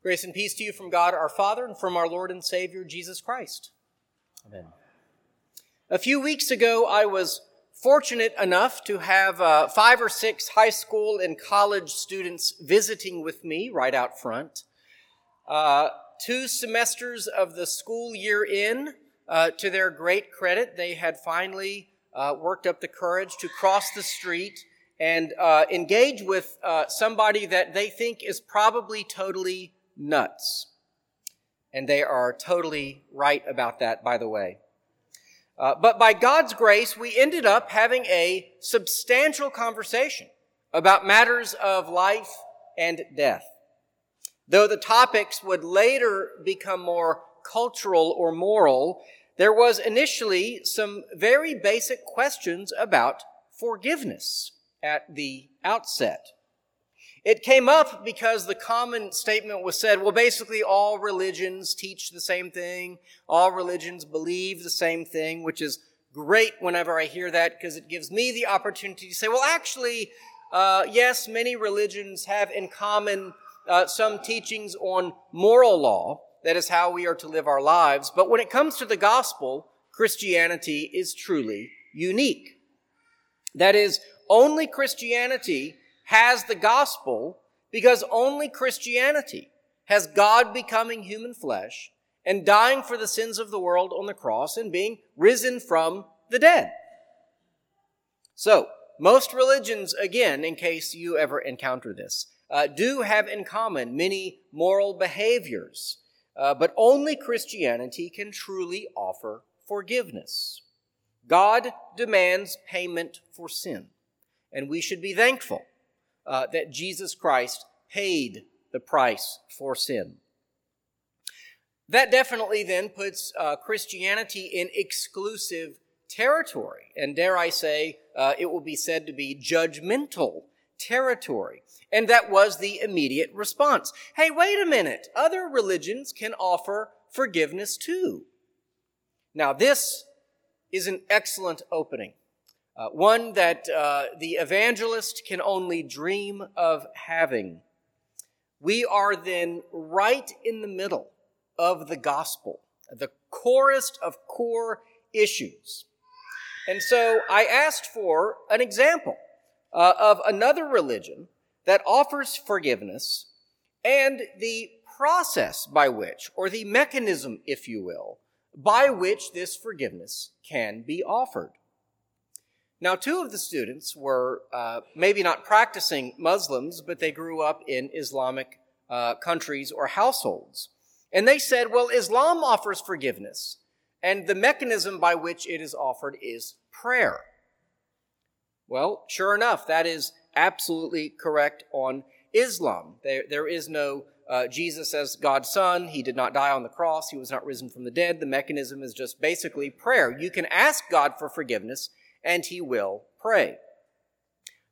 Grace and peace to you from God our Father and from our Lord and Savior Jesus Christ. Amen. A few weeks ago, I was fortunate enough to have uh, five or six high school and college students visiting with me right out front. Uh, two semesters of the school year in, uh, to their great credit, they had finally uh, worked up the courage to cross the street and uh, engage with uh, somebody that they think is probably totally nuts. And they are totally right about that, by the way. Uh, but by God's grace, we ended up having a substantial conversation about matters of life and death. Though the topics would later become more cultural or moral, there was initially some very basic questions about forgiveness at the outset. It came up because the common statement was said, well, basically all religions teach the same thing. All religions believe the same thing, which is great whenever I hear that because it gives me the opportunity to say, well, actually, uh, yes, many religions have in common uh, some teachings on moral law. That is how we are to live our lives. But when it comes to the gospel, Christianity is truly unique. That is, only Christianity has the gospel because only Christianity has God becoming human flesh and dying for the sins of the world on the cross and being risen from the dead. So, most religions, again, in case you ever encounter this, uh, do have in common many moral behaviors, uh, but only Christianity can truly offer forgiveness. God demands payment for sin. And we should be thankful uh, that Jesus Christ paid the price for sin. That definitely then puts uh, Christianity in exclusive territory. And dare I say, uh, it will be said to be judgmental territory. And that was the immediate response. Hey, wait a minute. Other religions can offer forgiveness too. Now, this is an excellent opening uh, one that uh, the evangelist can only dream of having. We are then right in the middle of the gospel, the corest of core issues. And so I asked for an example uh, of another religion that offers forgiveness and the process by which, or the mechanism, if you will, by which this forgiveness can be offered. Now, two of the students were uh, maybe not practicing Muslims, but they grew up in Islamic uh, countries or households. And they said, well, Islam offers forgiveness, and the mechanism by which it is offered is prayer. Well, sure enough, that is absolutely correct on Islam. There, there is no uh, Jesus as God's Son. He did not die on the cross. He was not risen from the dead. The mechanism is just basically prayer. You can ask God for forgiveness and he will pray.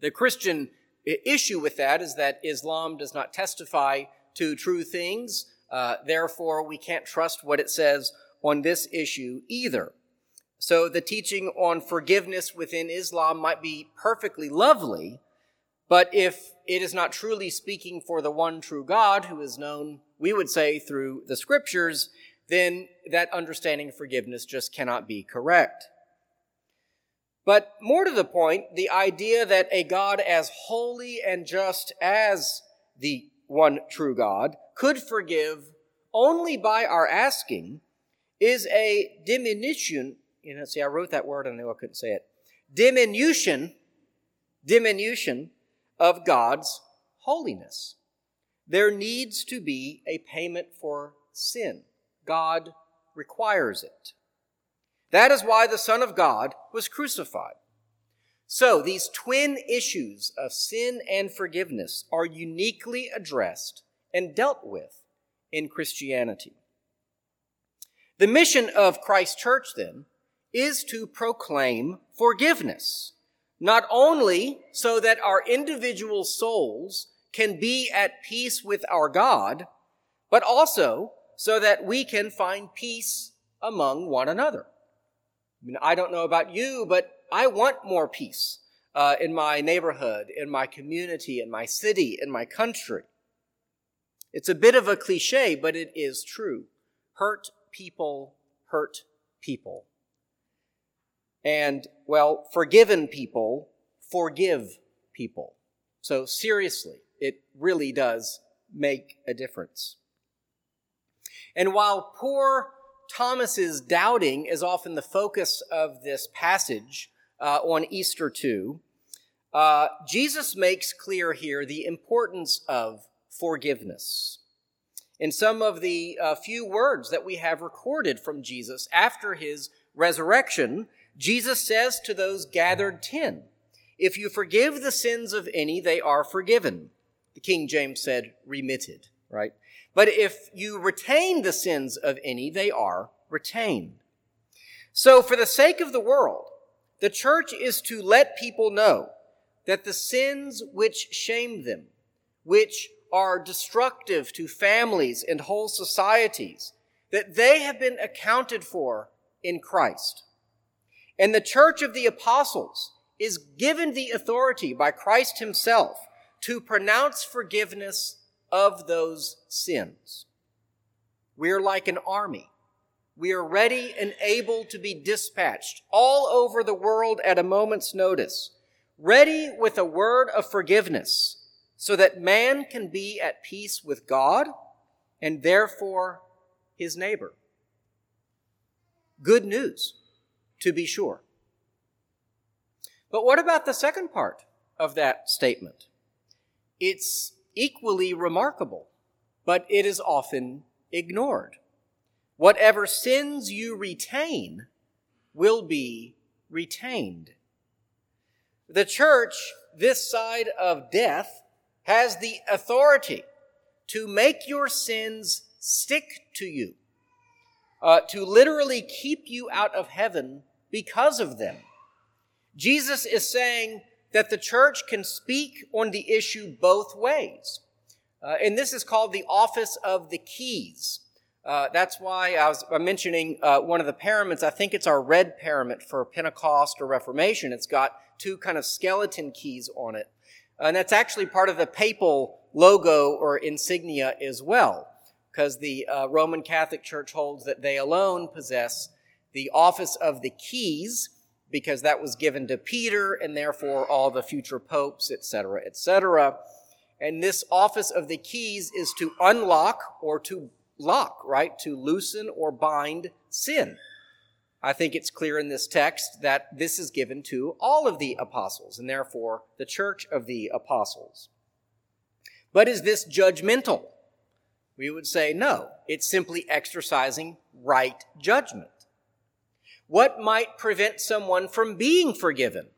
The Christian issue with that is that Islam does not testify to true things. Uh, therefore, we can't trust what it says on this issue either. So the teaching on forgiveness within Islam might be perfectly lovely, but if it is not truly speaking for the one true God who is known, we would say, through the scriptures, then that understanding of forgiveness just cannot be correct. But more to the point, the idea that a God as holy and just as the one true God could forgive only by our asking is a diminution. You know, see, I wrote that word and I knew I couldn't say it. Diminution, diminution of God's holiness. There needs to be a payment for sin. God requires it. That is why the Son of God was crucified. So these twin issues of sin and forgiveness are uniquely addressed and dealt with in Christianity. The mission of Christ Church, then, is to proclaim forgiveness, not only so that our individual souls can be at peace with our God, but also so that we can find peace among one another. I mean, I don't know about you, but I want more peace uh, in my neighborhood, in my community, in my city, in my country. It's a bit of a cliche, but it is true. Hurt people hurt people. And, well, forgiven people forgive people. So, seriously, it really does make a difference. And while poor Thomas's doubting is often the focus of this passage uh, on Easter 2, uh, Jesus makes clear here the importance of forgiveness. In some of the uh, few words that we have recorded from Jesus after his resurrection, Jesus says to those gathered ten, If you forgive the sins of any, they are forgiven. The King James said, remitted, right? But if you retain the sins of any, they are retained. So, for the sake of the world, the church is to let people know that the sins which shame them, which are destructive to families and whole societies, that they have been accounted for in Christ. And the church of the apostles is given the authority by Christ himself to pronounce forgiveness of those sins. We are like an army. We are ready and able to be dispatched all over the world at a moment's notice, ready with a word of forgiveness so that man can be at peace with God and therefore his neighbor. Good news, to be sure. But what about the second part of that statement? It's equally remarkable, but it is often ignored. Whatever sins you retain will be retained. The church, this side of death, has the authority to make your sins stick to you, uh, to literally keep you out of heaven because of them. Jesus is saying, that the church can speak on the issue both ways. Uh, and this is called the office of the keys. Uh, that's why I was mentioning uh, one of the paraments. I think it's our red parament for Pentecost or Reformation. It's got two kind of skeleton keys on it. And that's actually part of the papal logo or insignia as well, because the uh, Roman Catholic Church holds that they alone possess the office of the keys, because that was given to Peter and therefore all the future popes, etc., etc. And this office of the keys is to unlock or to lock, right? To loosen or bind sin. I think it's clear in this text that this is given to all of the apostles and therefore the church of the apostles. But is this judgmental? We would say no. It's simply exercising right judgment. What might prevent someone from being forgiven?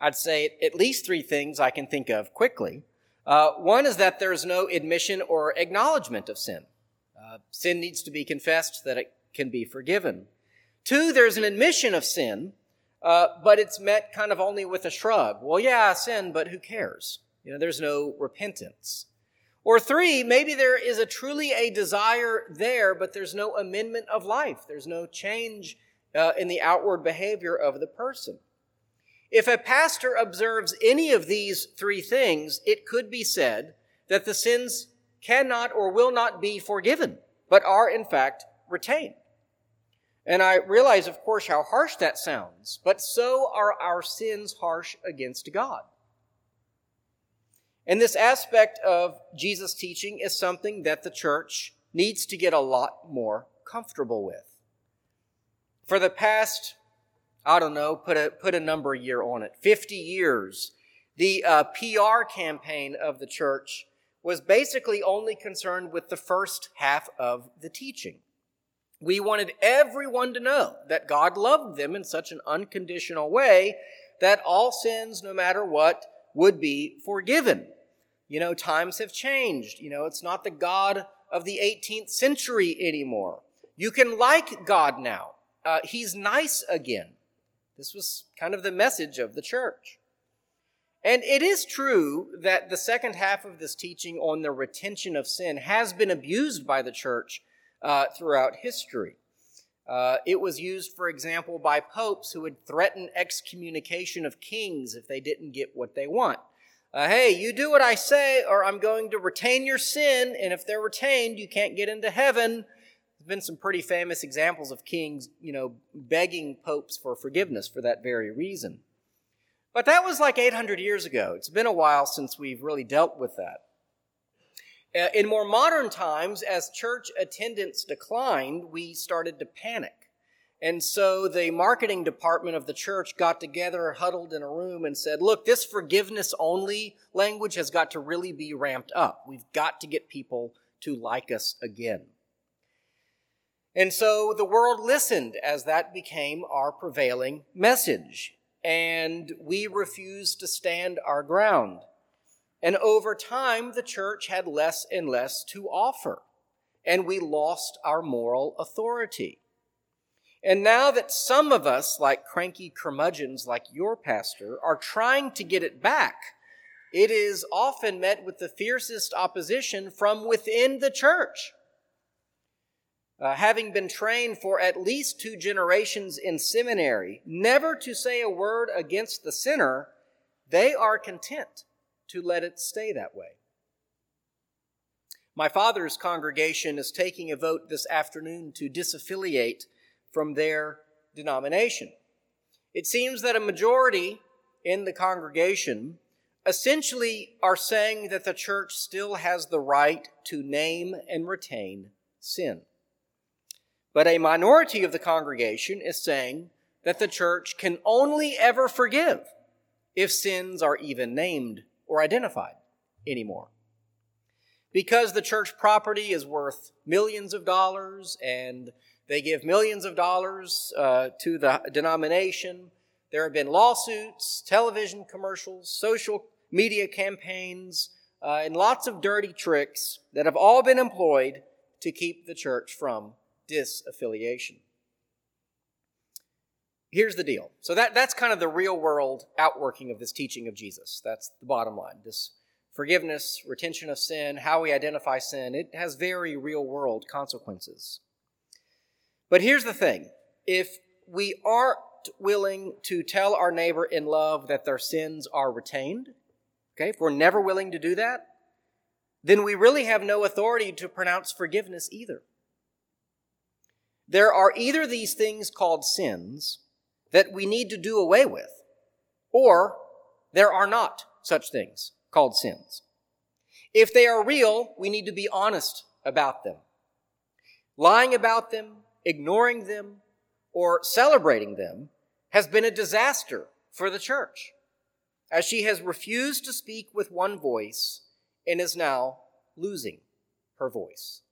I'd say at least three things I can think of quickly. Uh, one is that there's no admission or acknowledgement of sin. Uh, sin needs to be confessed that it can be forgiven. Two, there's an admission of sin, uh, but it's met kind of only with a shrug. Well, yeah, sin, but who cares? You know, there's no repentance. Or three, maybe there is a truly a desire there, but there's no amendment of life. There's no change uh, in the outward behavior of the person. If a pastor observes any of these three things, it could be said that the sins cannot or will not be forgiven, but are in fact retained. And I realize, of course, how harsh that sounds, but so are our sins harsh against God. And this aspect of Jesus' teaching is something that the church needs to get a lot more comfortable with. For the past, I don't know, put a, put a number year on it, 50 years, the uh, PR campaign of the church was basically only concerned with the first half of the teaching. We wanted everyone to know that God loved them in such an unconditional way that all sins, no matter what, would be forgiven. You know, times have changed. You know, it's not the God of the 18th century anymore. You can like God now uh, he's nice again. This was kind of the message of the church. And it is true that the second half of this teaching on the retention of sin has been abused by the church uh, throughout history. Uh, it was used, for example, by popes who would threaten excommunication of kings if they didn't get what they want. Uh, hey, you do what I say, or I'm going to retain your sin, and if they're retained, you can't get into heaven. Been some pretty famous examples of kings, you know, begging popes for forgiveness for that very reason. But that was like 800 years ago. It's been a while since we've really dealt with that. Uh, in more modern times, as church attendance declined, we started to panic. And so the marketing department of the church got together, huddled in a room, and said, Look, this forgiveness only language has got to really be ramped up. We've got to get people to like us again. And so the world listened as that became our prevailing message. And we refused to stand our ground. And over time, the church had less and less to offer, and we lost our moral authority. And now that some of us, like cranky curmudgeons like your pastor, are trying to get it back, it is often met with the fiercest opposition from within the church. Uh, having been trained for at least two generations in seminary, never to say a word against the sinner, they are content to let it stay that way. My father's congregation is taking a vote this afternoon to disaffiliate from their denomination. It seems that a majority in the congregation essentially are saying that the church still has the right to name and retain sin. But a minority of the congregation is saying that the church can only ever forgive if sins are even named or identified anymore. Because the church property is worth millions of dollars and they give millions of dollars uh, to the denomination. There have been lawsuits, television commercials, social media campaigns, uh, and lots of dirty tricks that have all been employed to keep the church from disaffiliation. Here's the deal. So that, that's kind of the real world outworking of this teaching of Jesus. That's the bottom line. This forgiveness, retention of sin, how we identify sin, it has very real world consequences. But here's the thing if we aren't willing to tell our neighbor in love that their sins are retained, okay, if we're never willing to do that, then we really have no authority to pronounce forgiveness either. There are either these things called sins that we need to do away with, or there are not such things called sins. If they are real, we need to be honest about them. Lying about them, ignoring them, or celebrating them has been a disaster for the church, as she has refused to speak with one voice and is now losing her voice.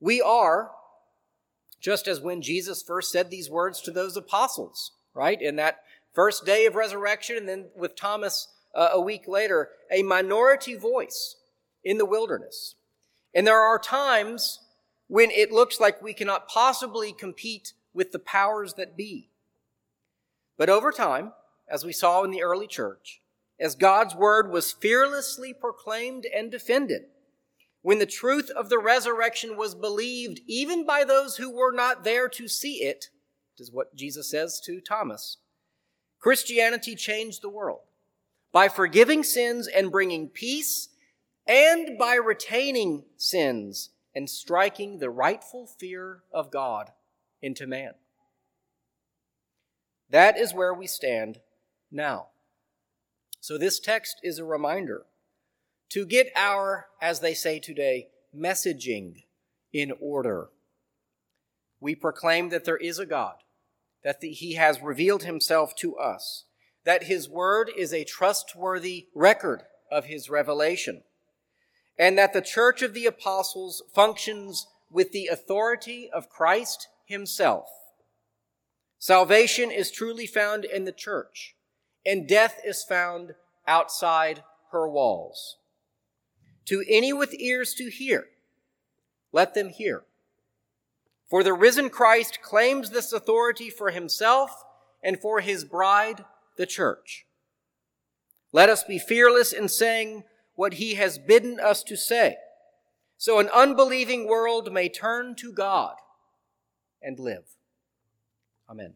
We are, just as when Jesus first said these words to those apostles, right? In that first day of resurrection, and then with Thomas uh, a week later, a minority voice in the wilderness. And there are times when it looks like we cannot possibly compete with the powers that be. But over time, as we saw in the early church, as God's word was fearlessly proclaimed and defended, when the truth of the resurrection was believed even by those who were not there to see it, is what Jesus says to Thomas, Christianity changed the world by forgiving sins and bringing peace and by retaining sins and striking the rightful fear of God into man. That is where we stand now. So, this text is a reminder to get our, as they say today, messaging in order. We proclaim that there is a God, that the, He has revealed Himself to us, that His Word is a trustworthy record of His revelation and that the church of the apostles functions with the authority of Christ himself. Salvation is truly found in the church, and death is found outside her walls. To any with ears to hear, let them hear. For the risen Christ claims this authority for himself and for his bride, the church. Let us be fearless in saying, what he has bidden us to say, so an unbelieving world may turn to God and live. Amen.